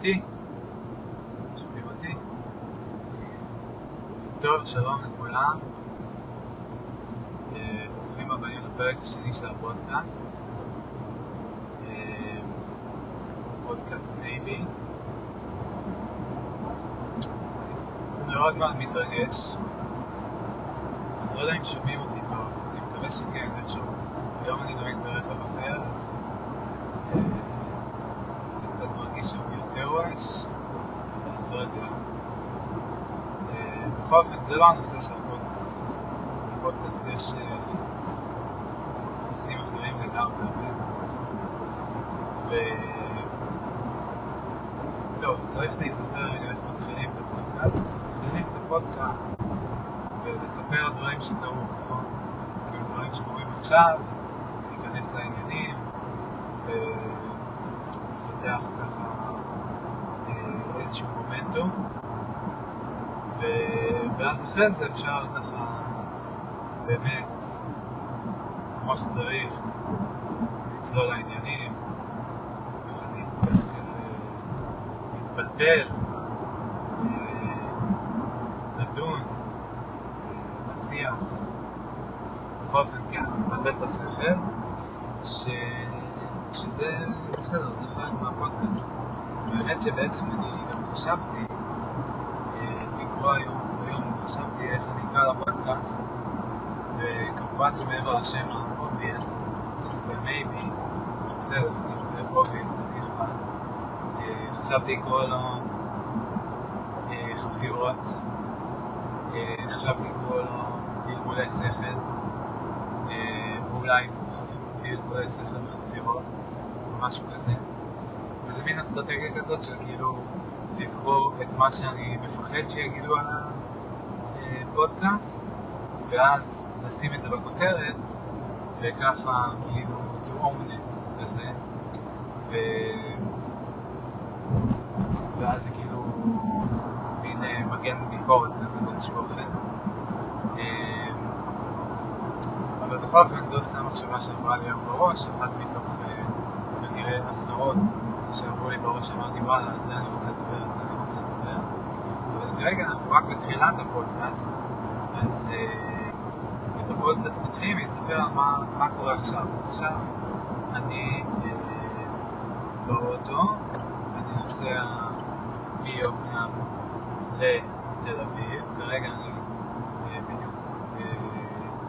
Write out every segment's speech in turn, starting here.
אותי? שומעים אותי? טוב, שלום לכולם. אה, ברוכים הבאים לפרק השני של הפודקאסט. אה, פודקאסט מייבי. מאוד מאוד מתרגש. אני לא יודע אם שומעים אותי טוב, אני מקווה שכן, איכשהו. היום אני נוהג ברכב אחר, אז אה, אני קצת מרגיש שם אבל אני לא יודע. אה, בכל אופן, זה לא הנושא של הפודקאסט. בפודקאסט יש נושאים אחרים לגמרי. ו... טוב, צריך להיזכר רגע איך מתחילים את הפודקאסט, אז מתחילים את הפודקאסט ולספר דברים שקרו, נכון? כאילו דברים שקורים עכשיו, להיכנס לעניינים ולפתח ככה אה, מומנטום ו... ואז אחרי זה אפשר ככה באמת, כמו שצריך, לצלול לעניינים, ככה להתחיל להתפלפל, אה, לדון, לשיח. בכל אופן, כן, מבלבל את השכל, ש... שזה בסדר, זה חלק מהפודקאסט. האמת שבעצם אני חשבתי אה, לקרוא היום, היום חשבתי איך אני אקרא לפודקאסט, וכמובן שמעבר לשם ה-obvious, שזה maybe, בסדר, כאילו זה obvious, אני אכפת, אה, חשבתי לקרוא לו אה, חפירות, חשבתי לקרוא לו בלבולי שכל, אולי בלבולי שכל וחפירות, או משהו כזה. וזה מין אסטרטגיה כזאת של כאילו לבחור את מה שאני מפחד שיגידו על הפודקאסט, ואז לשים את זה בכותרת, וככה כאילו to own it כזה. ו... ואז זה כאילו מין מגן ביקורת כזה באיזשהו אופן. אבל בכל אופן זו סתם מחשבה שעברה לי היום בראש, אחת מתוך כנראה עשרות שעברו לי בראש, אמרתי וואלה, על זה אני רוצה לדבר, על זה אני רוצה לדבר. אבל כרגע אנחנו רק בתחילת הפודקאסט, אז uh, את הפודקאסט מתחילים להסתכל על מה, מה קורה עכשיו. אז עכשיו אני uh, באוטו, אני נוסע מיוקנעם לתל אביב, כרגע אני uh, בדיוק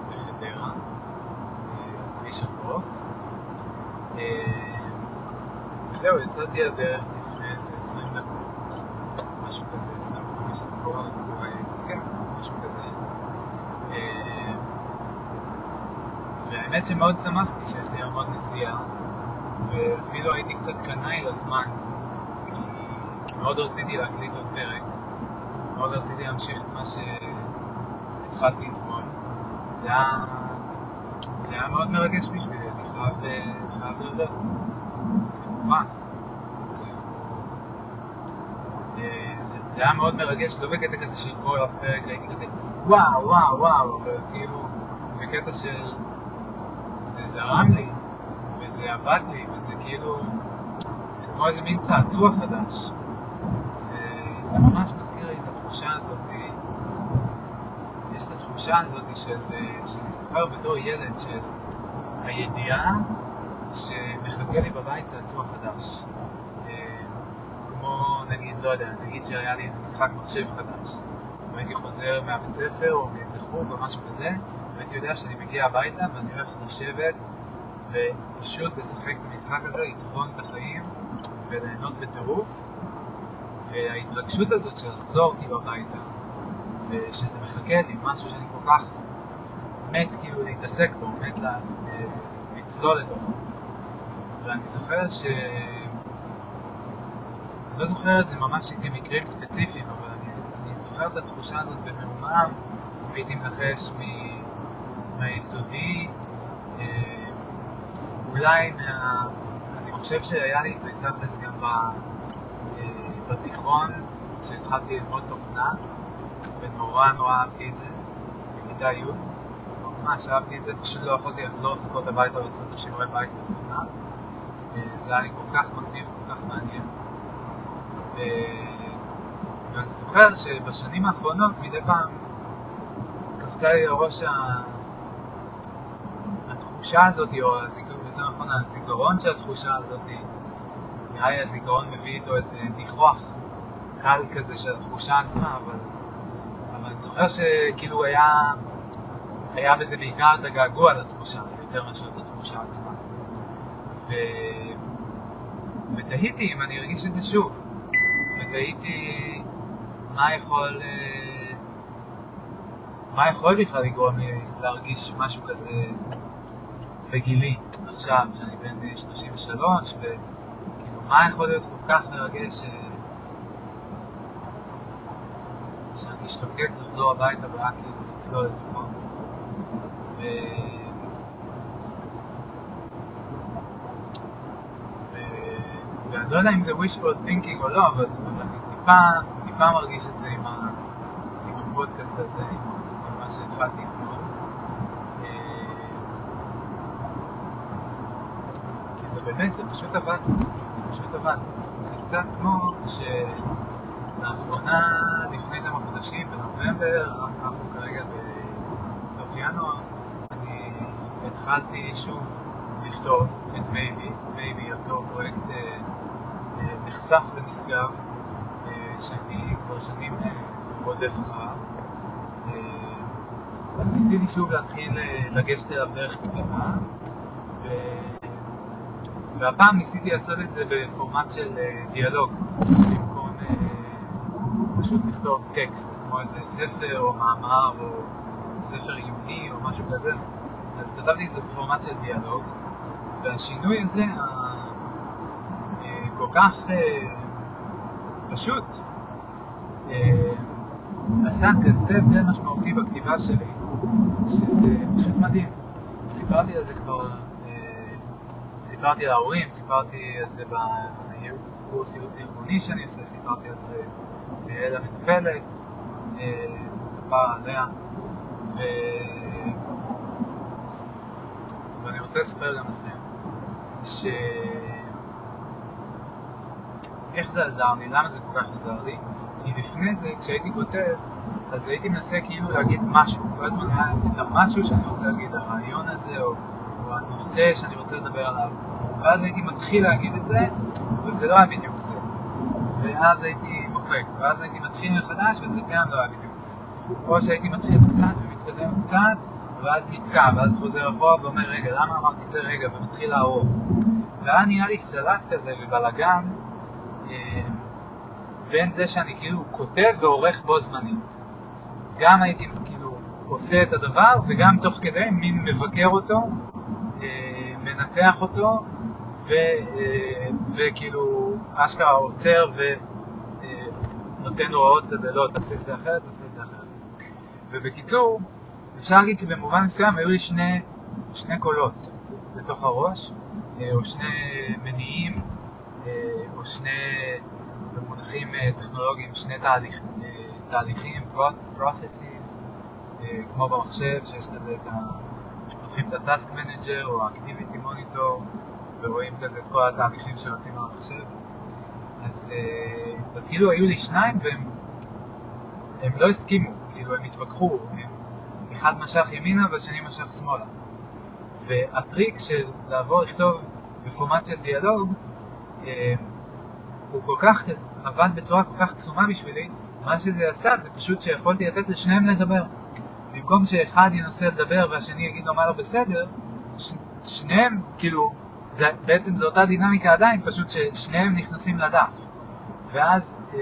בחדרה, כביש החוף. וזהו, יצאתי לדרך לפני איזה 20 דקות, משהו כזה, 25 דקות, אולי, כן, משהו כזה. והאמת שמאוד שמחתי שיש לי היום עוד נסיעה, ואפילו הייתי קצת קנאי לזמן, כי, כי מאוד רציתי להקליט עוד פרק, מאוד רציתי להמשיך את מה שהתחלתי אתמול. זה היה, זה היה מאוד מרגש בשבילי, אני חייב להודות. כמובן. זה, זה היה מאוד מרגש, לא בקטע כזה של כל הפרק הייתי כזה וואו וואו וואו, אבל כאילו בקטע של זה זרם לי, וזה עבד לי, וזה כאילו, זה כמו איזה מין צעצוע חדש. זה, זה ממש מזכיר לי את התחושה הזאת, יש את התחושה הזאת של, שאני זוכר בתור ילד של הידיעה שמחכה לי בבית צעצוע חדש. כמו נגיד, לא יודע, נגיד שהיה לי איזה משחק מחשב חדש. אם הייתי חוזר מהבית ספר או מאיזה חוג או משהו כזה, והייתי יודע שאני מגיע הביתה ואני הולך לשבת ופשוט לשחק את המשחק הזה, לטחון את החיים וליהנות בטירוף. וההתרגשות הזאת של לחזור כאילו הביתה, ושזה מחכה לי, משהו שאני כל כך מת כאילו להתעסק בו, מת לה, לצלול לתוכו. ואני זוכר ש... אני לא זוכר את זה ממש כמקרים ספציפיים, אבל אני, אני זוכר את התחושה הזאת במעומעם, הייתי מנחש מ... מהיסודי, אה, אולי מה... אני חושב שהיה לי את זה תכלס גם ב... אה, בתיכון, כשהתחלתי ללמוד תוכנה, ונורא נורא אהבתי את זה, בכיתה י', ממש אהבתי את זה, פשוט לא יכולתי לחזור לחכות הביתה ולעשות את השיעורי בית בתוכנה. זה היה לי כל כך מגניב, כל כך מעניין. ו... ואני זוכר שבשנים האחרונות מדי פעם קפצה לי לראש ה... התחושה הזאת, או הזיכרון, יותר נכון הזיכרון של התחושה הזאת, נראה לי הזיכרון מביא איתו איזה ניחוח קל כזה של התחושה עצמה, אבל, אבל אני זוכר שכאילו היה, היה בזה בעיקר את הגעגוע לתחושה, יותר מאשר את התחושה עצמה. ותהיתי אם אני ארגיש את זה שוב, ותהיתי מה יכול, אה, מה יכול בכלל לגרום לי להרגיש משהו כזה בגילי עכשיו, שאני בן 33, וכאילו מה יכול להיות כל כך מרגש אה, שאני אשתוקק לחזור הביתה ורק כאילו לצלול לתוכו. ו... ואני לא יודע אם זה wishful thinking או לא, אבל אני טיפה, טיפה מרגיש את זה עם, ה... עם הפודקאסט הזה, עם, עם מה שהתחלתי אתמול. כי זה באמת, זה פשוט עבד, זה פשוט עבד. זה קצת כמו שלאחרונה, לפני כמה חודשים, בנובמבר, אנחנו כרגע בסוף ינואר, אני התחלתי שוב לכתוב את maybe, maybe אותו פרויקט נחשף ונסגר, שאני כבר שנים רודף אחריו. אז ניסיתי שוב להתחיל לגשת אליו דרך כתיבה, ו... והפעם ניסיתי לעשות את זה בפורמט של דיאלוג, במקום פשוט לכתוב טקסט, כמו איזה ספר או מאמר או ספר עיוני או משהו כזה. אז כתבתי את זה בפורמט של דיאלוג, והשינוי הזה, כך פשוט, עשה כזה הבדל משמעותי בכתיבה שלי, שזה פשוט מדהים. סיפרתי על זה כבר, סיפרתי להורים, סיפרתי על זה בקורס ייעוץ ארגוני שאני עושה, סיפרתי על זה לאל המטפלת, כפרה עליה, ו... ואני רוצה לספר גם לכם, ש... איך זה עזר לי, למה זה כל כך עזר לי? כי לפני זה, כשהייתי כותב, אז הייתי מנסה כאילו להגיד משהו, כל הזמן היה את המשהו שאני רוצה להגיד, הרעיון הזה, או, או הנושא שאני רוצה לדבר עליו, ואז הייתי מתחיל להגיד את זה, וזה לא היה בדיוק זה. ואז הייתי מוחק, ואז הייתי מתחיל מחדש, וזה גם לא היה בדיוק זה. או שהייתי מתחיל קצת ומתקדם קצת, ואז נתקע, ואז חוזר אחורה ואומר, רגע, למה אמרתי את זה רגע, ומתחיל לערוך. והיה נראה לי סלט כזה ובלאגן, בין זה שאני כאילו כותב ועורך בו זמנית. גם הייתי כאילו עושה את הדבר וגם תוך כדי מין מבקר אותו, מנתח אותו ו, וכאילו אשכרה עוצר ונותן הוראות כזה, לא, תעשה את זה אחרת, תעשה את זה אחרת. ובקיצור, אפשר להגיד שבמובן מסוים היו לי שני, שני קולות בתוך הראש, או שני מניעים, או שני... במונחים טכנולוגיים שני תהליך, תהליכים, processes, כמו במחשב, שיש כזה את ה... שפותחים את ה-task manager או ה-activity monitor ורואים כזה את כל התהליכים שרצים על המחשב. אז, אז כאילו היו לי שניים והם הם לא הסכימו, כאילו הם התווכחו, הם, אחד משך ימינה והשני משך שמאלה. והטריק של לעבור לכתוב בפורמט של דיאלוג, הוא כל כך עבד בצורה כל כך קסומה בשבילי, מה שזה עשה זה פשוט שיכולתי לתת לשניהם לדבר. במקום שאחד ינסה לדבר והשני יגיד לו מה לא בסדר, ש- שניהם, כאילו, זה, בעצם זו אותה דינמיקה עדיין, פשוט ששניהם נכנסים לדף. ואז, אה,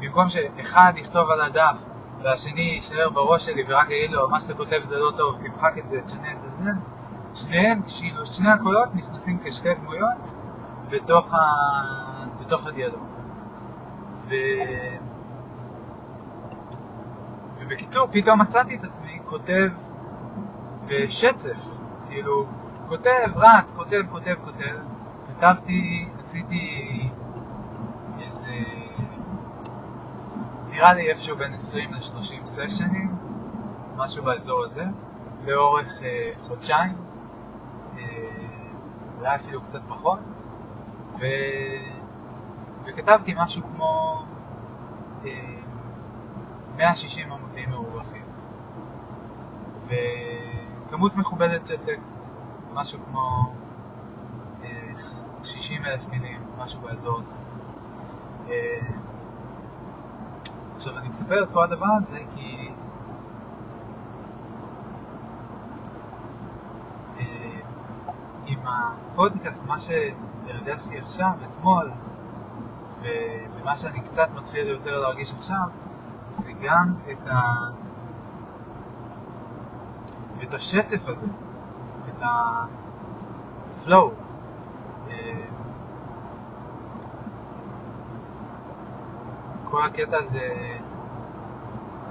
במקום שאחד יכתוב על הדף והשני יישאר בראש שלי ורק יגיד לו, מה שאתה כותב זה לא טוב, תמחק את זה, תשנה את זה, זה, שניהם, כאילו, שני הקולות נכנסים כשתי דמויות בתוך, ה... בתוך הדיאלוג. ו... ובקיצור, פתאום מצאתי את עצמי כותב בשצף, כאילו, כותב, רץ, כותב, כותב, כותב. כתבתי, עשיתי איזה, נראה לי איפשהו בין 20 ל-30 סשנים, משהו באזור הזה, לאורך אה, חודשיים, אה, אולי אפילו קצת פחות, ו... וכתבתי משהו כמו אה, 160 עמודים מרווחים. וכמות מכובדת של טקסט, משהו כמו אה, 60 אלף מילים, משהו באזור הזה. אה, עכשיו, אני מספר את כל הדבר הזה כי אה, עם הפודקאסט, מה שהרגשתי עכשיו, אתמול, ומה שאני קצת מתחיל יותר להרגיש עכשיו, זה גם את, ה... את השצף הזה, את ה-flow. אה, כל הקטע הזה,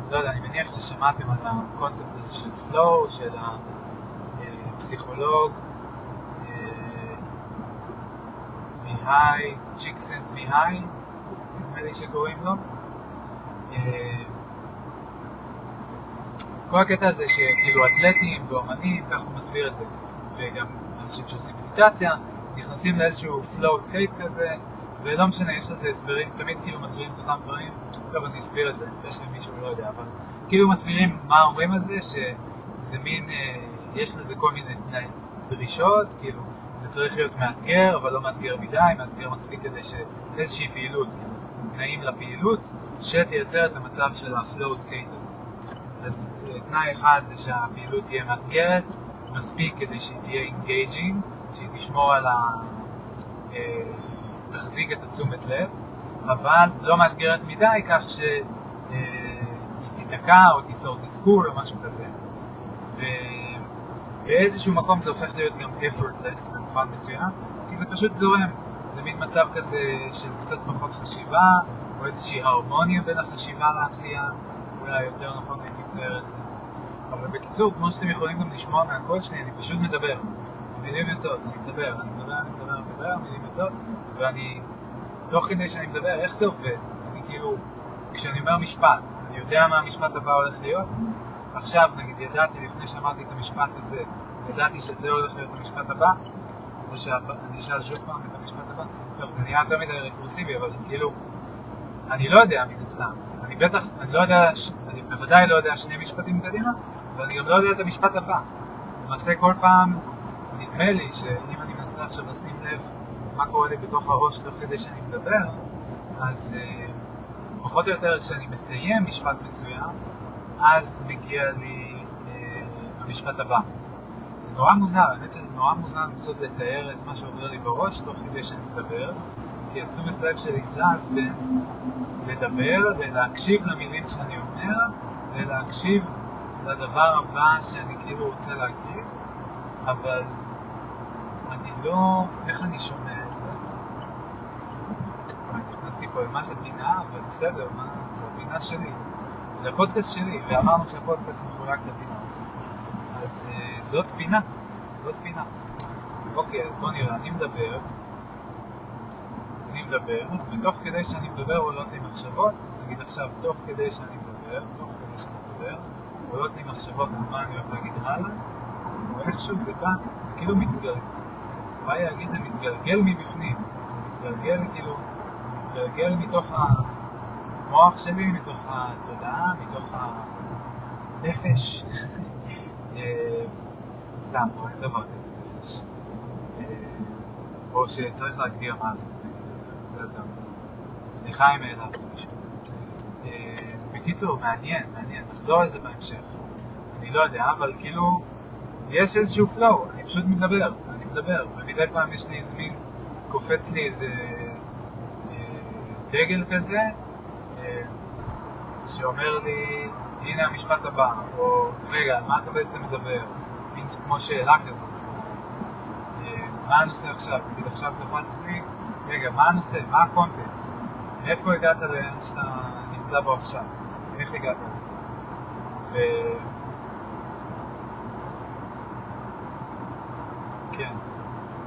לא יודע, אני מניח ששמעתם על הקונספט הזה של flow, של הפסיכולוג אה, מיהי, צ'יקסנט מיהי, נדמה לי שקוראים לו. כל הקטע הזה שכאילו אתלטים ואומנים, ככה הוא מסביר את זה, וגם אנשים שעושים מדיטציה, נכנסים לאיזשהו flow state כזה, ולא משנה, יש לזה הסברים, תמיד כאילו מסבירים את אותם דברים, טוב אני אסביר את זה, יש לי מישהו לא יודע, אבל כאילו מסבירים מה אומרים על זה, שזה מין, אה, יש לזה כל מיני דרישות, כאילו צריך להיות מאתגר, אבל לא מאתגר מדי, מאתגר מספיק כדי שאיזושהי פעילות, תנאים לפעילות, שתייצר את המצב של ה-flow state הזה. אז אה, תנאי אחד זה שהפעילות תהיה מאתגרת, מספיק כדי שהיא תהיה engaging, שהיא תשמור על ה... אה, תחזיק את התשומת לב, אבל לא מאתגרת מדי כך שהיא תיתקע או תיצור תסכול או משהו כזה. ובאיזשהו מקום זה הופך להיות גם effortless במובן מסוים, כי זה פשוט זורם. זה מין מצב כזה של קצת פחות חשיבה, או איזושהי הרמוניה בין החשיבה לעשייה, אולי יותר נכון הייתי מתאר את זה. אבל בקיצור, כמו שאתם יכולים גם לשמוע מהקול שלי, אני פשוט מדבר. המילים יוצאות, אני מדבר, אני מדבר, אני מדבר, אני מדבר, המילים יוצאות, ואני, תוך כדי שאני מדבר, איך זה עובד? אני כאילו, כשאני אומר משפט, אני יודע מה המשפט הבא הולך להיות? עכשיו, נגיד, ידעתי לפני שאמרתי את המשפט הזה, ידעתי שזה הולך להיות המשפט הבא, או שאני אשאל שוב פעם את המשפט הבא? טוב, זה נהיה יותר מדי רקורסיבי, אבל כאילו, אני לא יודע מן הסתם. אני בטח, אני לא יודע, אני בוודאי לא יודע שני משפטים קדימה, ואני גם לא יודע את המשפט הבא. למעשה כל פעם, נדמה לי שאם אני מנסה עכשיו לשים לב מה קורה לי בתוך הראש תוך כדי שאני מדבר, אז uh, פחות או יותר כשאני מסיים משפט מסוים, אז מגיע לי uh, המשפט הבא. זה נורא מוזר, האמת שזה נורא מוזר לנסות לתאר את מה שעובר לי בראש תוך כדי שאני מדבר, כי התשומת לב שלי זז בין לדבר ולהקשיב למילים שאני אומר, ולהקשיב לדבר הבא שאני כאילו רוצה להקריא, אבל אני לא... איך אני שומע את זה? נכנסתי פה למה זה פינה, אבל בסדר, מה זה הפינה שלי. זה הפודקאסט שלי, ואמרנו שהפודקאסט מחולק לפינות. אז uh, זאת פינה, זאת פינה. אוקיי, אז בוא נראה, אני מדבר, אני מדבר, ותוך כדי שאני מדבר עולות לי מחשבות, נגיד עכשיו, תוך כדי שאני מדבר, תוך כדי שאני מדבר, עולות לי מחשבות על מה אני הולך להגיד הלאה, ואיכשהו זה בא, זה כאילו מתגלגל, אולי להגיד זה מתגלגל מבפנים, זה מתגלגל כאילו, מתגלגל מתוך המוח שלי, מתוך התודעה, מתוך הנפש. אה, סתם, לא אין דבר כזה נפש. אה, או שצריך להגדיר מה זה. יותר. סליחה אם העלבתי מישהו. אה, בקיצור, מעניין, מעניין, נחזור לזה בהמשך. אני לא יודע, אבל כאילו, יש איזשהו flow, אני פשוט מדבר, אני מדבר, ומדי פעם יש לי איזה מין, קופץ לי איזה דגל כזה, שאומר לי, הנה המשפט הבא, או רגע, מה אתה בעצם מדבר? מין כמו שאלה כזאת. אה, מה הנושא עכשיו? נגיד עכשיו קפץ לי, רגע, מה הנושא? מה הקונטקסט? מאיפה הגעת לאן שאתה נמצא בו עכשיו? איך הגעת לזה? ו... כן.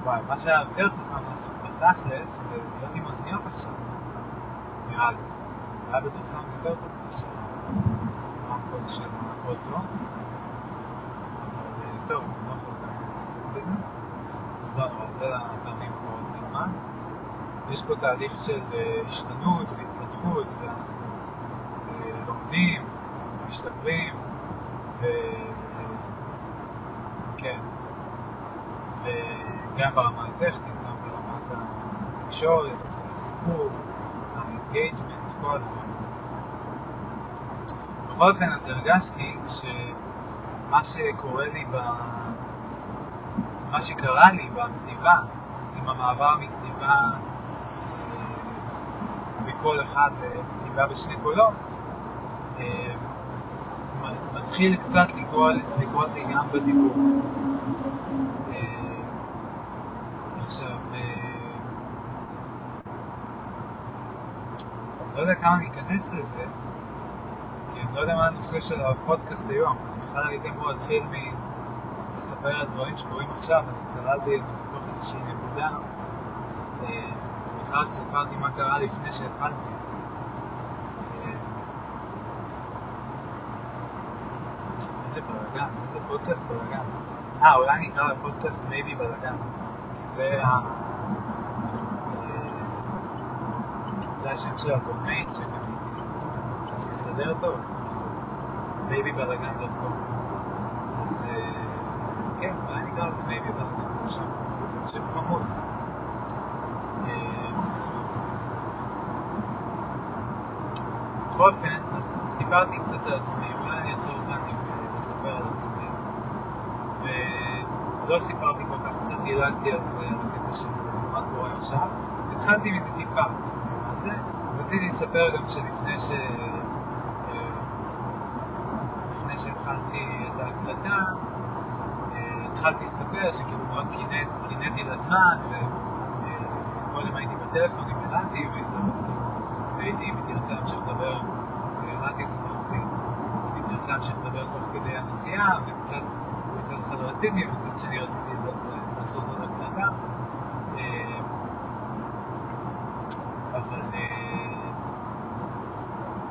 וואי, מה שהיה יותר חכם לעשות בתכלס, זה להיות עם אוזניות עכשיו, נראה לי. היה בטח סאונד יותר טוב מאשר הרמקול של האוטו, אבל טוב, אני לא יכול להתעסק בזה, אז לא נורא, זה הפעמים הבאות כמובן. יש פה תהליך של אה, השתנות והתפתחות, ואנחנו אה, לומדים, משתפרים, ו... כן, וגם ברמה הטכנית, גם ברמת התקשורת, הסיפור, ה engagement, כל הדברים. בכל אופן, אז הרגשתי שמה שקורה לי ב... מה שקרה לי בכתיבה, עם המעבר מכתיבה אה, בקול אחד לכתיבה בשני קולות, אה, מתחיל קצת לקרות לי גם בדיבור. אה, עכשיו, לא יודע כמה ניכנס לזה, כי אני לא יודע מה הנושא של הפודקאסט היום. אני בכלל הייתי אמור להתחיל מלספר על דברים שקורים עכשיו, אני צללתי בתוך איזושהי נקודה, ובכלל סיפרתי מה קרה לפני שהתחלתי. איזה בלאגן, איזה פודקאסט בלאגן. אה, אולי נקרא לפודקאסט maybe בלאגן, כי זה ה... זה השם של הדומיין שקניתי, אז יסתדר dot com. אז כן, אולי נקרא לזה בלאגן, זה שם, שם חמוד. בכל אופן, אז סיפרתי קצת על עצמי, אולי אני אעצור כאן עם לספר על עצמי, ולא סיפרתי כל כך, קצת דילגתי על זה, על הקטע של מה קורה עכשיו. התחלתי מזה טיפה, מה זה? רציתי לספר גם שלפני ש... לפני שהתחלתי את ההקלטה, התחלתי לספר שכאילו מאוד קינאתי לזמן, וקודם הייתי בטלפון עם אלעתי, והייתי, אם היא תרצה להמשיך לדבר, אלעתי זאת אחותי, אם היא תרצה להמשיך לדבר תוך כדי הנסיעה, וקצת מצד אחד רציתי, ומצד שני רציתי לעשות עוד הקלטה. אבל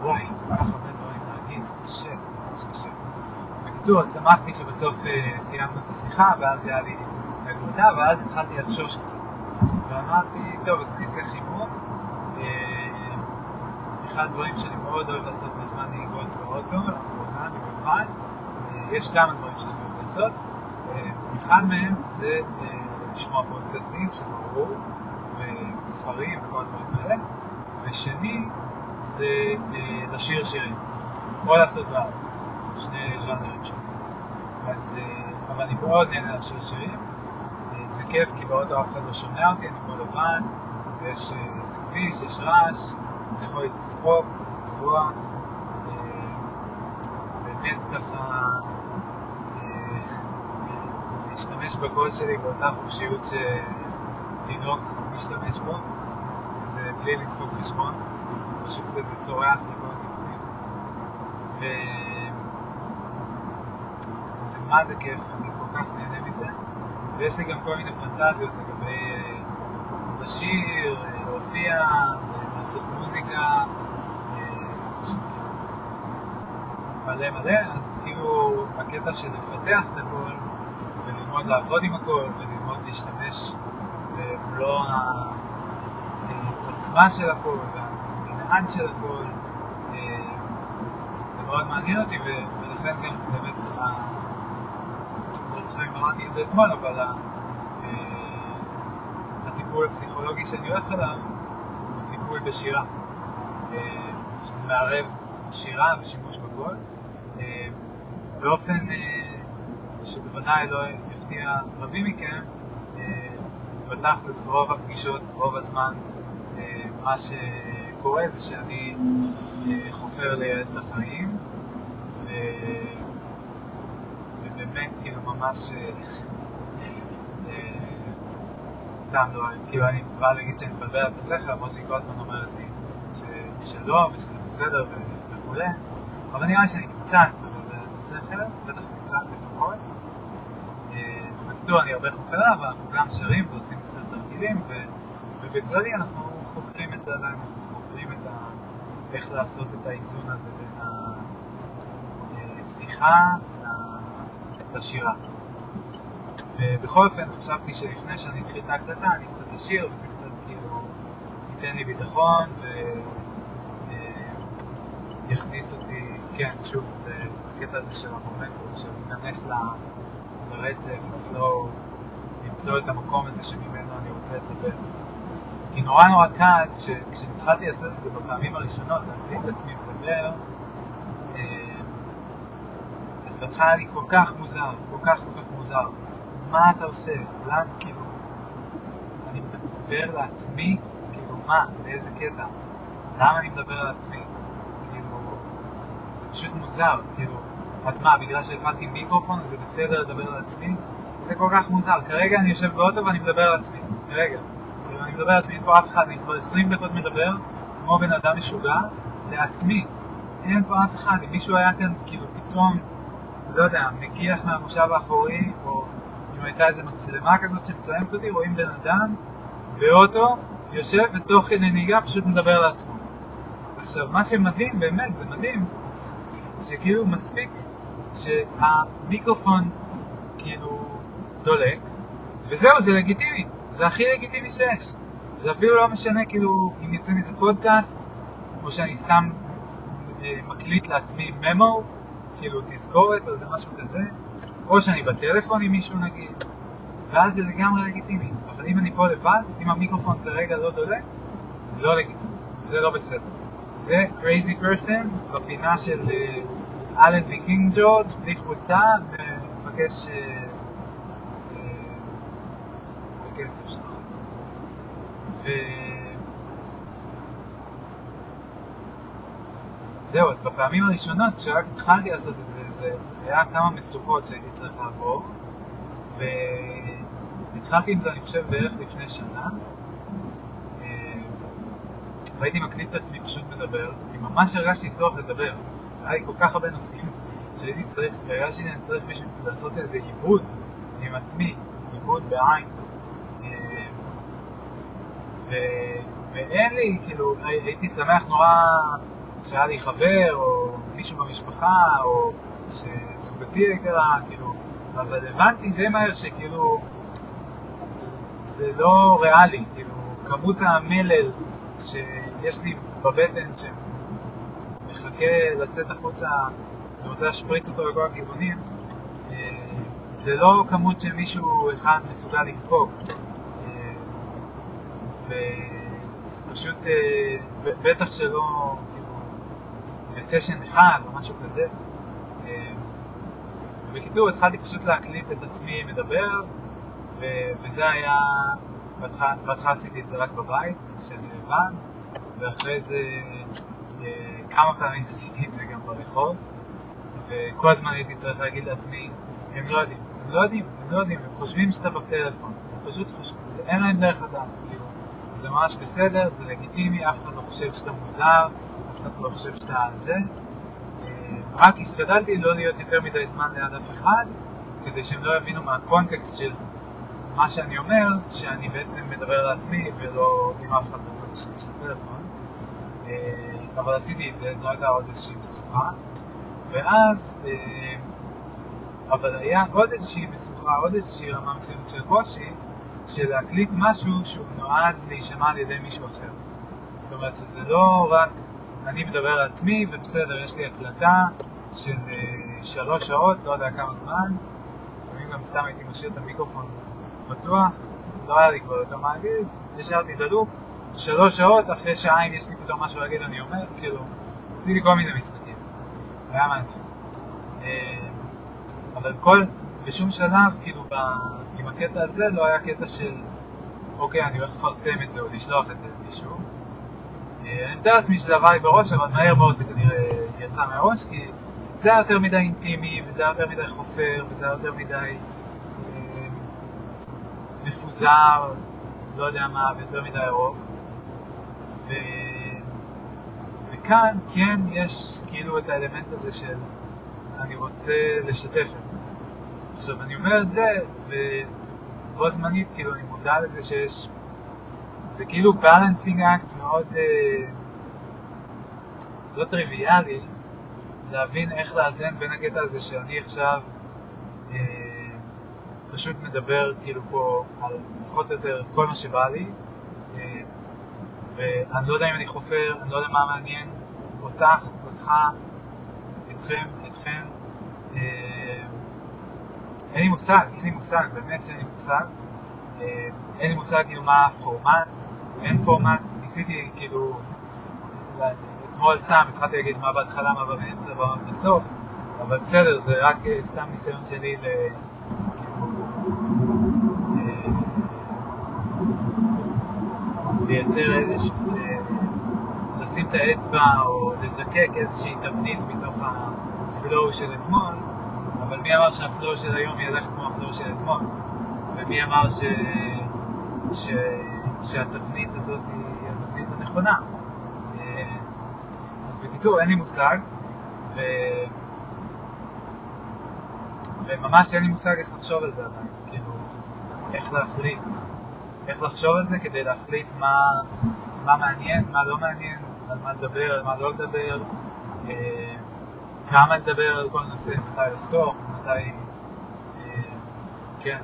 וואי, כל כך הרבה דברים להגיד, זה קשה, ממש קשה. בקיצור, אז שמחתי שבסוף סיימנו את השיחה, ואז היה לי הקלטה, ואז התחלתי לחשוש קצת. ואמרתי, טוב, אז אני אעשה חימום. אחד הדברים שאני מאוד אוהב לעשות בזמן נהיגות באוטו, לאחרונה במיוחד, יש כמה דברים שאני אוהב לעשות. אחד מהם זה לשמוע פודקאסטים של ברור, וספרים וכל הדברים האלה. ושני, זה לשיר שירים, או לעשות ראפ, שני ז'אנרים שונים. אז, אבל אני מאוד נהנה לשיר שירים. זה כיף כי באוטו אף אחד לא שומע אותי, אני כמו לבן, ויש איזה כביש, יש רעש, אני יכול לצחוק, לצרוח, באמת ככה להשתמש בקול שלי באותה חופשיות שתינוק משתמש בו, זה בלי לדפוק חשבון, פשוט כזה צורח לכל הכיוונים. מה זה כיף, אני כל כך נהנה מזה. ויש לי גם כל מיני פנטזיות לגבי לשיר, להופיע, לעשות מוזיקה, מלא מלא, אז כאילו הקטע של לפתח את הכל וללמוד לעבוד עם הכל וללמוד להשתמש במלוא העוצמה של הכל והמנעד של הכל, זה מאוד מעניין אותי ולכן גם באמת, אמרתי את זה אתמול, אבל הטיפול הפסיכולוגי שאני הולך אליו הוא טיפול בשירה, שמערב שירה ושימוש בקול, באופן שבוודאי לא יפתיע רבים מכם, בתכלס רוב הפגישות, רוב הזמן, מה שקורה זה שאני חופר ליד את החיים, ו... ובאמת כאילו ממש סתם לא, כאילו אני בא להגיד שאני מבלבל את השכל, למרות שהיא כל הזמן אומרת לי שלא ושזה בסדר וכולי, אבל נראה שאני קצת מבלבל את השכל, בטח קצת לפחות. בקיצור, אני הרבה חופר עליו, אנחנו גם שרים ועושים קצת תרגילים, ובכללי אנחנו חוקרים את זה, אנחנו חוקרים את ה... איך לעשות את האיזון הזה בין השיחה לשירה. ובכל אופן חשבתי שלפני שאני אתחיל את ההקלטה אני קצת אשיר, וזה קצת כאילו ייתן לי ביטחון ויכניס אותי, כן, שוב, לקטע הזה של המומנטום, של להיכנס לרצף, לפלואו, למצוא את המקום הזה שממנו אני רוצה לדבר. כי נורא נורא קל, כש, כשהתחלתי לעשות את זה בפעמים הראשונות, להקליט את עצמי מדבר, בהתחלה היה לי כל כך מוזר, כל כך כל כך מוזר. מה אתה עושה? למה, כאילו, אני מדבר לעצמי? כאילו, מה? באיזה קטע? למה אני מדבר על עצמי? כאילו, זה פשוט מוזר, כאילו, אז מה, בגלל שהפעלתי מיקרופון זה בסדר לדבר על עצמי? זה כל כך מוזר. כרגע אני יושב באוטו ואני מדבר על עצמי. כרגע. כאילו, אני מדבר על עצמי, פה אף אחד, אני כבר 20 דקות מדבר, כמו בן אדם משוגע, לעצמי. אין פה אף אחד. אם מישהו היה כאן, כאילו, פתאום, לא יודע, מגיח מהמושב האחורי, או אם הייתה איזו מצלמה כזאת שמצלמת אותי, רואים בן אדם באוטו, יושב ותוך כדי נהיגה פשוט מדבר לעצמו. עכשיו, מה שמדהים, באמת, זה מדהים, שכאילו מספיק שהמיקרופון כאילו דולק, וזהו, זה לגיטימי, זה הכי לגיטימי שיש. זה אפילו לא משנה כאילו אם יצא מזה פודקאסט, או שאני סתם אה, מקליט לעצמי ממו, כאילו תזכורת או זה משהו כזה, או שאני בטלפון עם מישהו נגיד, ואז זה לגמרי לגיטימי. אבל אם אני פה לבד, אם המיקרופון כרגע לא דולק, לא לגיטימי, זה לא בסדר. זה crazy person בפינה של אלן די קינג ג'ורג', בלי חולצה, ומבקש בכסף שלך. ו... זהו, אז בפעמים הראשונות, כשרק התחלתי לעשות את זה, זה היה כמה משוכות שהייתי צריך לעבור, והתחלתי עם זה, אני חושב, בערך לפני שנה. והייתי מקליט את עצמי פשוט מדבר, כי ממש הרגשתי צורך לדבר. היה לי כל כך הרבה נושאים שהייתי צריך, הרגשתי שאני צריך מישהו לעשות איזה עיבוד עם עצמי, עיבוד בעין. ו... ואין לי, כאילו, הייתי שמח נורא שהיה לי חבר, או מישהו במשפחה, או שזוגתי יקרה, כאילו, אבל הבנתי די מהר שכאילו, זה לא ריאלי, כאילו, כמות המלל שיש לי בבטן שמחכה לצאת החוצה אני רוצה להשפריץ אותו לכל הכיוונים, זה לא כמות שמישהו אחד מסוגל לספוג. וזה פשוט, בטח שלא, בסשן אחד או משהו כזה. בקיצור, התחלתי פשוט להקליט את עצמי מדבר, וזה היה, בהתחלה עשיתי את זה רק בבית, כשאני לבד, ואחרי זה כמה פעמים עשיתי את זה גם ברחוב, וכל הזמן הייתי צריך להגיד לעצמי, הם לא יודעים, הם לא יודעים, הם לא יודעים, הם חושבים שאתה בטלפון, הם פשוט חושבים, אין להם דרך לדעת, זה ממש בסדר, זה לגיטימי, אף אחד לא חושב שאתה מוזר, אף אחד לא חושב שאתה זה. רק השתדלתי לא להיות יותר מדי זמן ליד אף אחד, כדי שהם לא יבינו מהקונטקסט של מה שאני אומר, שאני בעצם מדבר לעצמי ולא עם אף אחד בצד השני של הטלפון. אבל עשיתי את זה, זו הייתה עוד איזושהי משוכה. ואז, אבל היה עוד איזושהי משוכה, עוד איזושהי רמה מסוימת של קושי, של להקליט משהו שהוא נועד להישמע על ידי מישהו אחר. זאת אומרת שזה לא רק אני מדבר על עצמי, ובסדר, יש לי הקלטה של שלוש שעות, לא יודע כמה זמן, לפעמים גם סתם הייתי משאיר את המיקרופון פתוח, אז לא היה לי כבר יותר מה להגיד, השארתי את הלופ, שלוש שעות, אחרי שעה אם יש לי פתאום משהו להגיד אני אומר, כאילו, עשיתי כל מיני משחקים, היה מעניין. אבל כל, בשום שלב, כאילו, ב, עם הקטע הזה לא היה קטע של, אוקיי, אני הולך לפרסם את זה או לשלוח את זה למישהו. אני מתאר לעצמי שזה עבר לי בראש, אבל מהר מאוד זה כנראה יצא מהראש, כי זה היה יותר מדי אינטימי, וזה היה יותר מדי חופר, וזה היה יותר מדי אה, מפוזר, לא יודע מה, ויותר מדי ארוך. ו... וכאן כן יש כאילו את האלמנט הזה של אני רוצה לשתף את זה. עכשיו, אני אומר את זה, ובו זמנית, כאילו, אני מודע לזה שיש... זה כאילו בלנסינג אקט מאוד אה, לא טריוויאלי להבין איך לאזן בין הקטע הזה שאני עכשיו אה, פשוט מדבר כאילו פה על פחות או יותר כל מה שבא לי, אה, ואני לא יודע אם אני חופר, אני לא יודע מה מעניין אותך, אותך, אתכם, אתכם. אה, אין לי מושג, אין לי מושג, באמת שאין לי מושג. אה, אין לי מושג כאילו מה הפורמט, אין פורמט, ניסיתי כאילו, אתמול סתם התחלתי להגיד מה בהתחלה, מה באמצע, מה בסוף, אבל בסדר, זה רק אה, סתם ניסיון שלי ל... לייצר איזשהו, לשים את האצבע או לזקק איזושהי תבנית מתוך ה flow של אתמול, אבל מי אמר שה flow של היום ילך כמו ה flow של אתמול? ומי אמר ש... ש... שהתבנית הזאת היא התבנית הנכונה? אה, אז בקיצור, אין לי מושג, ו... וממש אין לי מושג איך לחשוב על זה עדיין, כאילו, איך להחליט, איך לחשוב על זה כדי להחליט מה, מה מעניין, מה לא מעניין, על מה לדבר, על מה לא לדבר, אה, כמה לדבר על כל נושא, מתי לחתוך, מתי... אה, כן,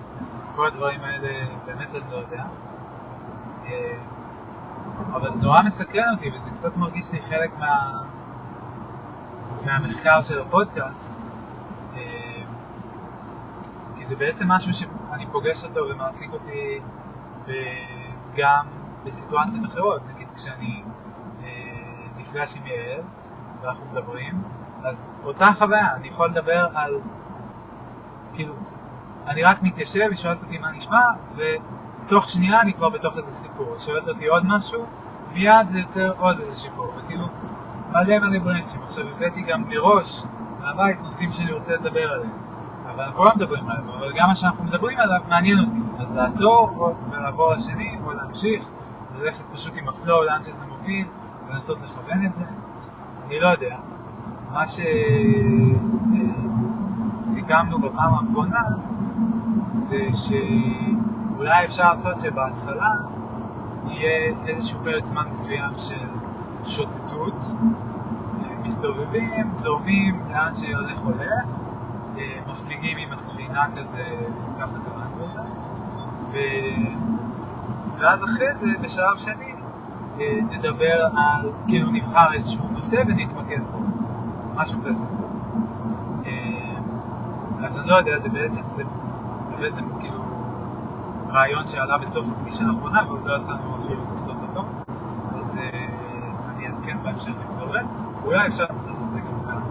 כל הדברים האלה באמת אני לא יודע. אה, אבל זה נורא מסקרן אותי וזה קצת מרגיש לי חלק מה... מהמחקר של הפודקאסט. כי זה בעצם משהו שאני פוגש אותו ומעסיק אותי גם בסיטואציות אחרות, נגיד כשאני נפגש עם יעל ואנחנו מדברים, אז אותה חוויה, אני יכול לדבר על, כאילו, אני רק מתיישב, היא שואלת אותי מה נשמע, ותוך שנייה אני כבר בתוך איזה סיפור. היא שואלת אותי עוד משהו, מיד זה יוצר עוד איזה שיפור, וכאילו, מלא מלא ברנצ'ים. עכשיו הבאתי גם מראש מהבית נושאים שאני רוצה לדבר עליהם. אבל אנחנו לא מדברים עליהם, אבל גם מה שאנחנו מדברים עליו מעניין אותי. אז לעצור ולעבור לשני, או להמשיך, ללכת פשוט עם הפלואו לאן שזה מוביל, ולנסות לכוון את זה. אני לא יודע. מה שסיכמנו בפעם האחרונה זה שאולי אפשר לעשות שבהתחלה יהיה איזשהו פרק זמן מסוים של שוטטות, מסתובבים, זורמים לאן שהולך הולך, מפליגים עם הספינה כזה, ככה קראנו לזה, ו... ואז אחרי זה, בשלב שני, נדבר על, כאילו נבחר איזשהו נושא ונתמקד בו, משהו כזה. אה, אז אני לא יודע, זה בעצם, זה, זה בעצם כאילו רעיון שעלה בסוף הפגישה האחרונה ועוד לא יצאנו אפילו לעשות אותו, אז אה, אני אעדכן בהמשך אם זה עובד, אולי אפשר לעשות את זה גם כאן.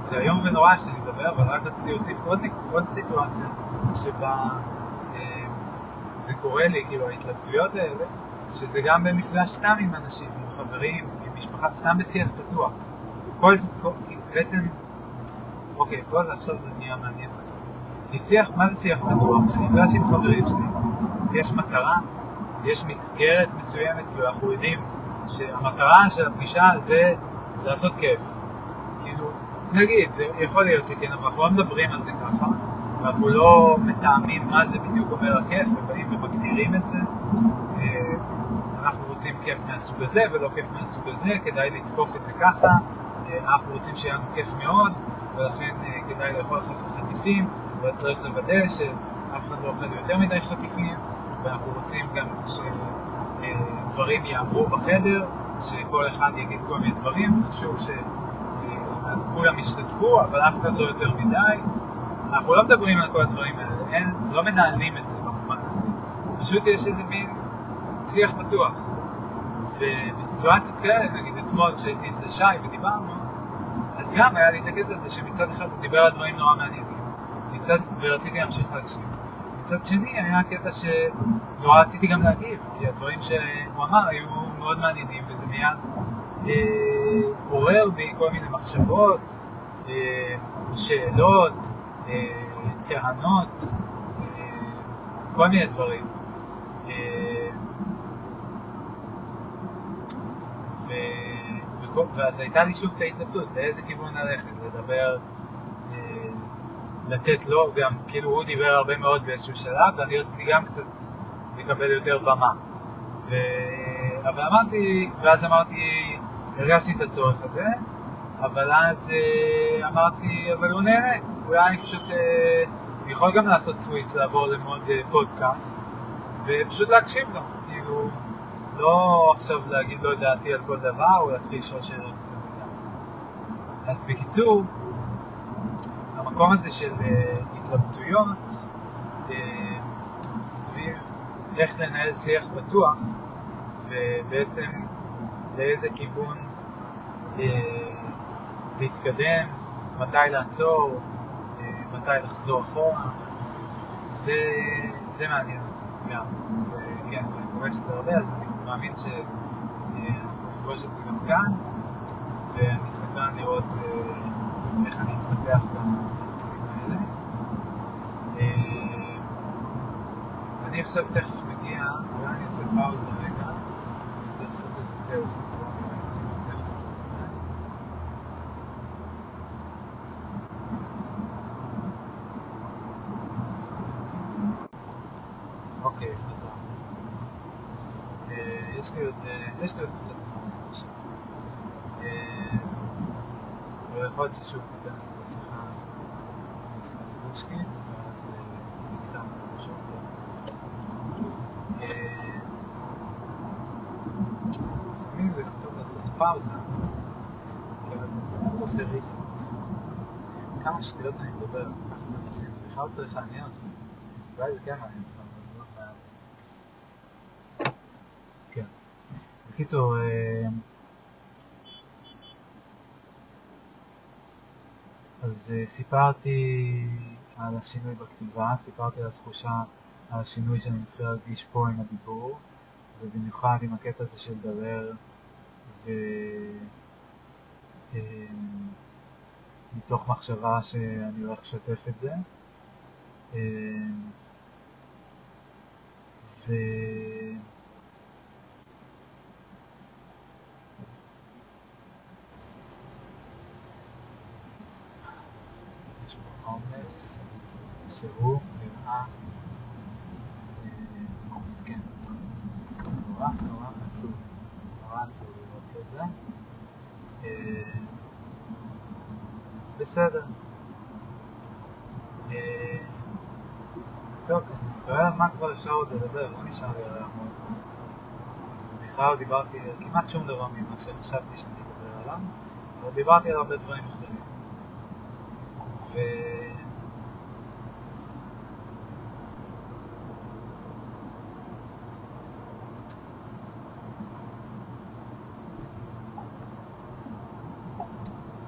וזה איום ונורא שאני מדבר, אבל רק רציתי להוסיף עוד, עוד סיטואציה שבה זה קורה לי, כאילו ההתלבטויות האלה, שזה גם במפגש סתם עם אנשים, עם חברים, משפחה, סתם בשיח פתוח. כל, כל, בעצם, אוקיי, פה זה עכשיו זה נהיה מעניין. כי שיח, מה זה שיח פתוח? כשנפגש עם חברים שלי, יש מטרה, יש מסגרת מסוימת, כאילו אנחנו יודעים שהמטרה של הפגישה זה לעשות כיף. כאילו, נגיד, זה יכול להיות שכן, אבל אנחנו לא מדברים על זה ככה. אנחנו לא מתאמים מה זה בדיוק אומר הכיף, ובאים ומגדירים את זה. אה, רוצים כיף מהסוג הזה ולא כיף מהסוג הזה, כדאי לתקוף את זה ככה. אה, אנחנו רוצים שיהיה לנו כיף מאוד, ולכן אה, כדאי לאכול חטיפים, אבל צריך לוודא שאף אחד לא אוכל יותר מדי חטיפים, ואנחנו רוצים גם שדברים יאמרו בחדר, שכל אחד יגיד כל מיני דברים, חשוב שכולם ישתתפו, אבל אף אחד לא יותר מדי. אנחנו לא מדברים על כל הדברים האלה, אין, לא מנהלים את זה במובן הזה. פשוט יש איזה מין שיח פתוח. ובסיטואציות כאלה, נגיד אתמול כשהייתי אצל שי ודיברנו, אז גם היה לי את הקטע הזה שמצד אחד הוא דיבר על דברים נורא מעניינים, מצד, ורציתי להמשיך להקשיב. מצד שני היה קטע שנורא רציתי גם להגיב, כי הדברים שהוא אמר היו מאוד מעניינים, וזה מיד אה, עורר בי כל מיני מחשבות, אה, שאלות, טענות, כל מיני דברים. ואז הייתה לי שוב את ההתלבטות, לאיזה כיוון ללכת, לדבר, לתת לו גם, כאילו הוא דיבר הרבה מאוד באיזשהו שלב, ואני רציתי גם קצת לקבל יותר במה. ו... אבל אמרתי, ואז אמרתי, הרגשתי את הצורך הזה, אבל אז אמרתי, אבל הוא נהנה. אולי אני פשוט, אה, יכול גם לעשות סוויץ', לעבור למוד אה, פודקאסט, ופשוט להקשיב לו, כאילו, לא עכשיו להגיד לו את דעתי על כל דבר, או להתחיל לשאול שאלות יותר מדי. אז בקיצור, המקום הזה של uh, התלבטויות uh, סביב איך לנהל שיח פתוח, ובעצם לאיזה כיוון uh, להתקדם, מתי לעצור, מתי לחזור אחורה, זה, זה מעניין אותי גם. וכן, אני פוגש את זה הרבה, אז אני מאמין שאנחנו נפגוש את זה גם כאן, ואני סקרן לראות uh, איך אני אתפתח בנושאים האלה. Uh, אני עכשיו תכף מגיע, אולי אני אעשה פאוזה רגע, אני צריך לעשות איזה טלפון, בואו נראה אם אני מצליח לעשות את זה. אוקיי, חזר. יש לי עוד, יש לי עוד קצת זמן עכשיו. ויכול להיות ששוב תיכנס לשיחה ניסן גושקית, ואז זה יקטע משהו. לפעמים זה גם טוב לעשות פאוזה, כי אז זה עושה ריסט. כמה שטויות אני מדבר הרבה נושאים, זה בכלל צריך לעניין אותי. אולי זה כן מעניין אותך, אבל לא חייב. כן. בקיצור, אז סיפרתי על השינוי בכתיבה, סיפרתי על התחושה, על השינוי שאני מתחיל להרגיש פה עם הדיבור, ובמיוחד עם הקטע הזה של לדבר ומתוך מחשבה שאני הולך לשתף את זה. ו... יש פה עומס שהוא נראה מסכן. נורא נורא עצוב. נורא עצוב לראות את זה. בסדר. טוב, אז תוהה על מה כבר אפשר עוד לדבר, לא נשאר לי עליה מאוד זמן. בכלל דיברתי על כמעט שום דבר ממה שחשבתי שאני אדבר עליו, אבל דיברתי על הרבה דברים אחרים.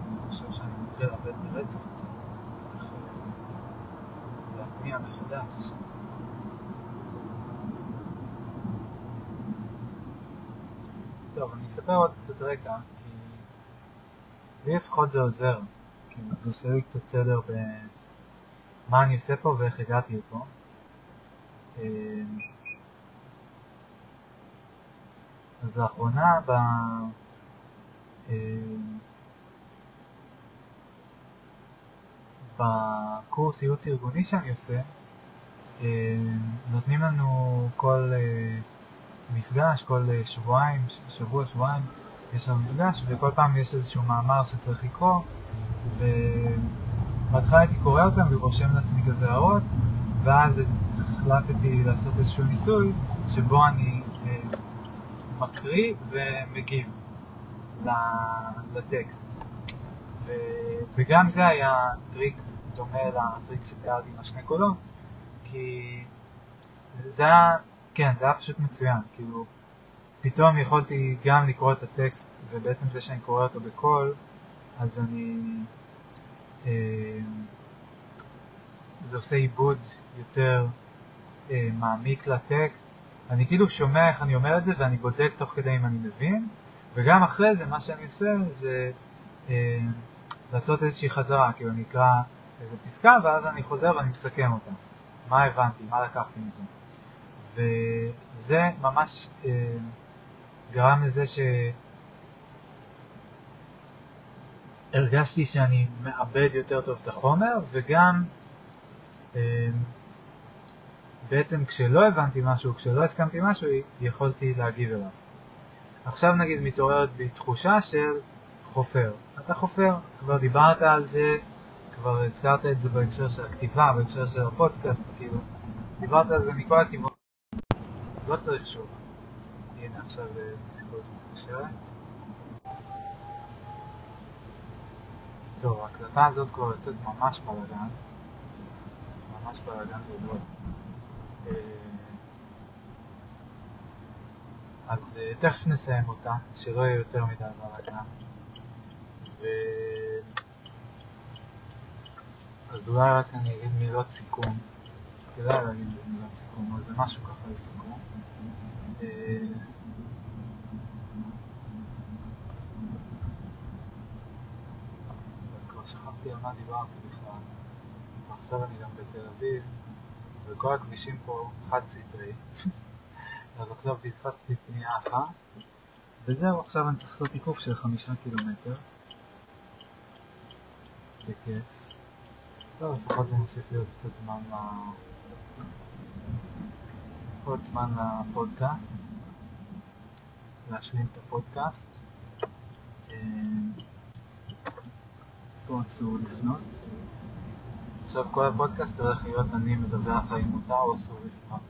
אני חושב שאני מתחיל את הרצף קצת, אני צריך להתניע מחדש. טוב, אני אספר עוד קצת רקע, כי לי לפחות זה עוזר. כאילו, זה עושה לי קצת סדר במה אני עושה פה ואיך הגעתי לפה. אז לאחרונה, ב... בקורס ייעוץ ארגוני שאני עושה, נותנים לנו כל מפגש, כל שבועיים, שבוע, שבועיים, יש לנו מפגש, וכל פעם יש איזשהו מאמר שצריך לקרוא, ובהתחלה הייתי קורא אותם ורושם לעצמי כזה הערות, ואז החלטתי לעשות איזשהו ניסוי, שבו אני אה, מקריא ומגיב לטקסט. וגם זה היה טריק דומה לטריק שתיארתי עם השני קולות, כי זה היה, כן, זה היה פשוט מצוין, כאילו, פתאום יכולתי גם לקרוא את הטקסט, ובעצם זה שאני קורא אותו בקול, אז אני... אה, זה עושה עיבוד יותר אה, מעמיק לטקסט. אני כאילו שומע איך אני אומר את זה, ואני בודק תוך כדי אם אני מבין, וגם אחרי זה, מה שאני עושה זה אה, לעשות איזושהי חזרה, כאילו אני אקרא איזה פסקה, ואז אני חוזר ואני מסכם אותה. מה הבנתי, מה לקחתי מזה. וזה ממש אה, גרם לזה שהרגשתי שאני מאבד יותר טוב את החומר, וגם אה, בעצם כשלא הבנתי משהו, כשלא הסכמתי משהו, יכולתי להגיב אליו. עכשיו נגיד מתעוררת בי תחושה של חופר. אתה חופר, כבר דיברת על זה, כבר הזכרת את זה בהקשר של הכתיבה, בהקשר של הפודקאסט, כאילו, דיברת על זה מכל הכיוון. לא צריך שוב. הנה עכשיו נסיבות מתקשרת. טוב, ההקלטה הזאת כבר יוצאת ממש בלאגן. ממש בלאגן גדול. אז תכף נסיים אותה, שלא יהיה יותר מדי בלאגן. ו... אז אולי רק אני אגיד מילות סיכום. כדאי להגיד איזה מילות סיכום, אבל זה משהו ככה לסיכום. כבר שכחתי על מה דיברתי בכלל. ועכשיו אני גם בתל אביב, וכל הכבישים פה חד סטרי. אז עכשיו פספסתי פנייה אחת, וזהו, עכשיו אני צריך לעשות עיקוף של חמישה קילומטר. בכיף. טוב, לפחות זה מוסיף לי עוד קצת זמן ל... עוד זמן לפודקאסט, להשלים את הפודקאסט. פה אסור לפנות. עכשיו כל הפודקאסט הולך להיות אני מדווח האם מותר או אסור לפנות.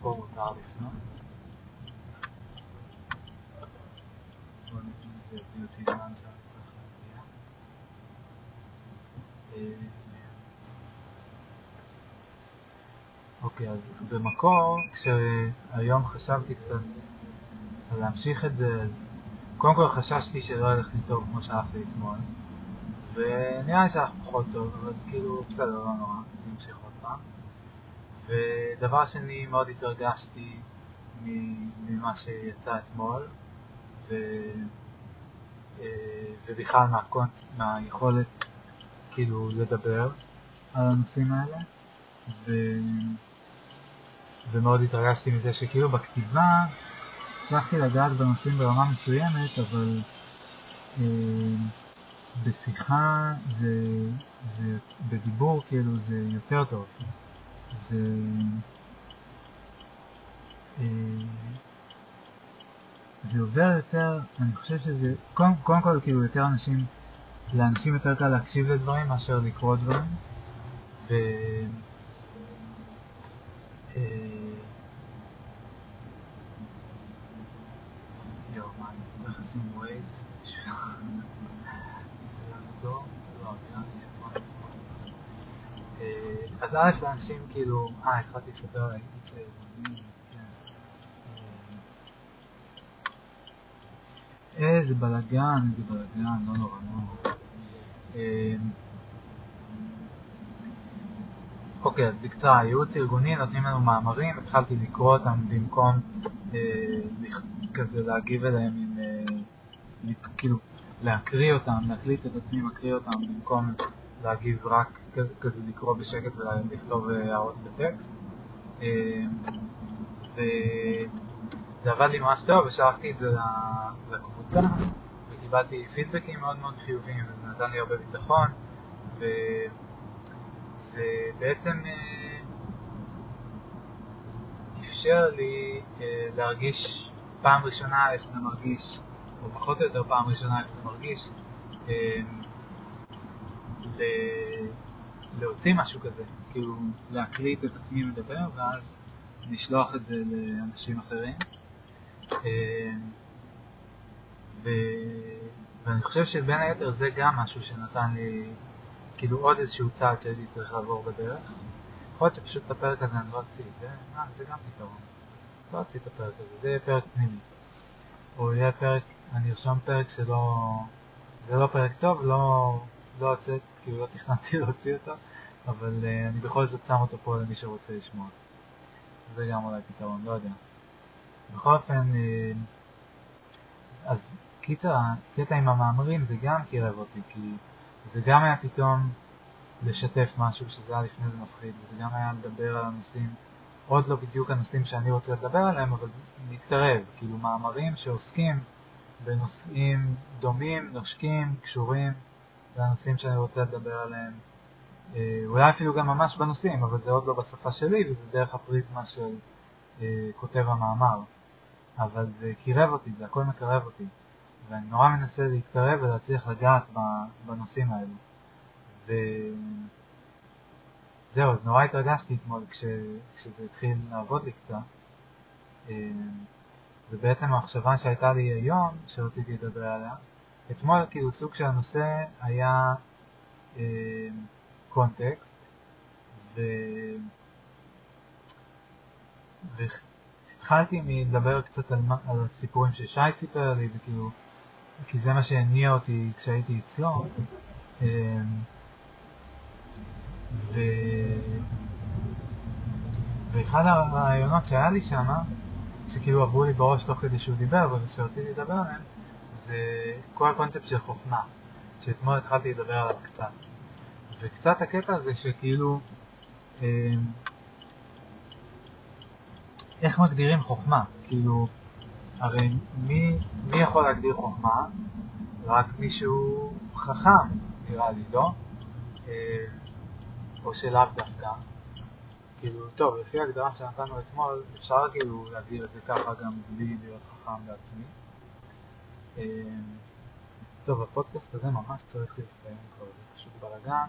פה מותר לפנות. בואו נתן זה אותי לאן שאני צריך להגיע. אוקיי, אז במקור, כשהיום חשבתי קצת להמשיך את זה, אז קודם כל חששתי שלא ילך לי טוב כמו שהלך לי אתמול, ונראה לי שהלך פחות טוב, אבל כאילו בסדר, לא נורא, אני אמשיך עוד פעם. ודבר שני, מאוד התרגשתי ממה שיצא אתמול, ו... ובכלל מהקונצ... מהיכולת כאילו לדבר על הנושאים האלה, ו... ומאוד התרגשתי מזה שכאילו בכתיבה הצלחתי לגעת בנושאים ברמה מסוימת, אבל אה, בשיחה זה, זה, בדיבור כאילו זה יותר טוב. זה... אה, זה עובר יותר, אני חושב שזה, קודם, קודם כל כאילו יותר אנשים, לאנשים יותר קל להקשיב לדברים מאשר לקרוא דברים, ו... אה, יואו, מה, אני אצטרך לשים ווייז? לא, לי שפה אז א' לאנשים כאילו, אה, התחלתי לספר על הארגוני, כן. איזה בלאגן, איזה בלאגן, לא נורא, לא נורא. אוקיי, אז בקצרה, ייעוץ ארגוני, נותנים לנו מאמרים, התחלתי לקרוא אותם במקום אה, כזה להגיב אליהם עם, אה, כאילו, להקריא אותם, להקליט את עצמי מקריא אותם במקום להגיב רק כזה לקרוא בשקט ולכתוב הערות בטקסט. אה, וזה עבד לי ממש טוב, ושלחתי את זה לקבוצה, וקיבלתי פידבקים מאוד מאוד חיוביים, וזה נתן לי הרבה ביטחון, וזה בעצם אה, אפשר לי אה, להרגיש פעם ראשונה איך זה מרגיש, או פחות או יותר פעם ראשונה איך זה מרגיש, להוציא משהו כזה, כאילו להקליט את עצמי מדבר ואז לשלוח את זה לאנשים אחרים. אה, ו... ואני חושב שבין היתר זה גם משהו שנתן לי כאילו עוד איזשהו צעד שהייתי צריך לעבור בדרך. יכול להיות שפשוט את הפרק הזה אני לא אוציא, זה, אה, זה גם פתרון. לא אוציא את הפרק הזה, זה יהיה פרק פנימי. או יהיה פרק, אני ארשום פרק שלא, זה לא פרק טוב, לא, לא הוצאת, כאילו לא תכננתי להוציא אותו, אבל uh, אני בכל זאת שם אותו פה למי שרוצה לשמוע. זה גם אולי פתרון, לא יודע. בכל אופן, uh, אז קיצר, הקטע עם המאמרים זה גם קירב אותי, כי זה גם היה פתאום לשתף משהו שזה היה לפני זה מפחיד, וזה גם היה לדבר על הנושאים, עוד לא בדיוק הנושאים שאני רוצה לדבר עליהם, אבל מתקרב, כאילו מאמרים שעוסקים בנושאים דומים, נושקים, קשורים לנושאים שאני רוצה לדבר עליהם. אה, אולי אפילו גם ממש בנושאים, אבל זה עוד לא בשפה שלי וזה דרך הפריזמה של אה, כותב המאמר. אבל זה קירב אותי, זה הכל מקרב אותי. ואני נורא מנסה להתקרב ולהצליח לגעת בנושאים האלו. וזהו, אז נורא התרגשתי אתמול כש... כשזה התחיל לעבוד לי קצת, ובעצם המחשבה שהייתה לי היום, שרציתי לדבר עליה, אתמול כאילו סוג של הנושא היה קונטקסט, ו... והתחלתי מלדבר קצת על, על הסיפורים ששי סיפר לי, וכאילו, כי זה מה שהניע אותי כשהייתי אצלו. ו... ואחד הרעיונות שהיה לי שם, שכאילו עברו לי בראש תוך כדי שהוא דיבר ושרציתי לדבר עליהם, זה כל הקונספט של חוכמה, שאתמול התחלתי לדבר עליו קצת. וקצת הקטע הזה שכאילו, אה, איך מגדירים חוכמה? כאילו, הרי מי, מי יכול להגדיר חוכמה? רק מישהו חכם, נראה לי, לא? אה, או שלאו דווקא. כאילו, טוב, לפי ההגדרה שנתנו אתמול, אפשר כאילו להגדיר את זה ככה גם בלי להיות חכם בעצמי. אה, טוב, הפודקאסט הזה ממש צריך להסתיים כבר, זה פשוט בלאגן,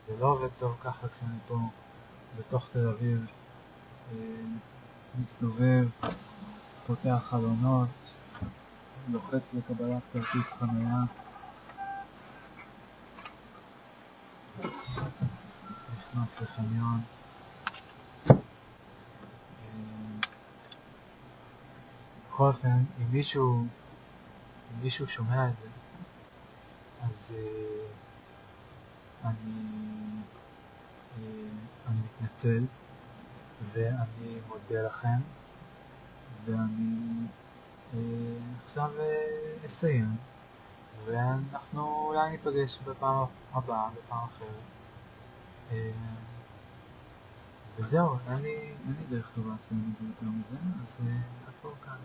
זה לא עובד טוב ככה כשאני פה בתוך תל אביב אה, מסתובב, פותח חלונות, לוחץ לקבלת כרטיס חניה. נכנס לחניון. בכל אופן, אם מישהו, אם מישהו שומע את זה, אז uh, אני, uh, אני מתנצל ואני מודה לכם ואני uh, עכשיו uh, אסיים ואנחנו אולי ניפגש בפעם הבאה, בפעם אחרת. Uh, וזהו, אין לי, דרך טובה לסיים את זה יותר מזה, אז נעצור כאן.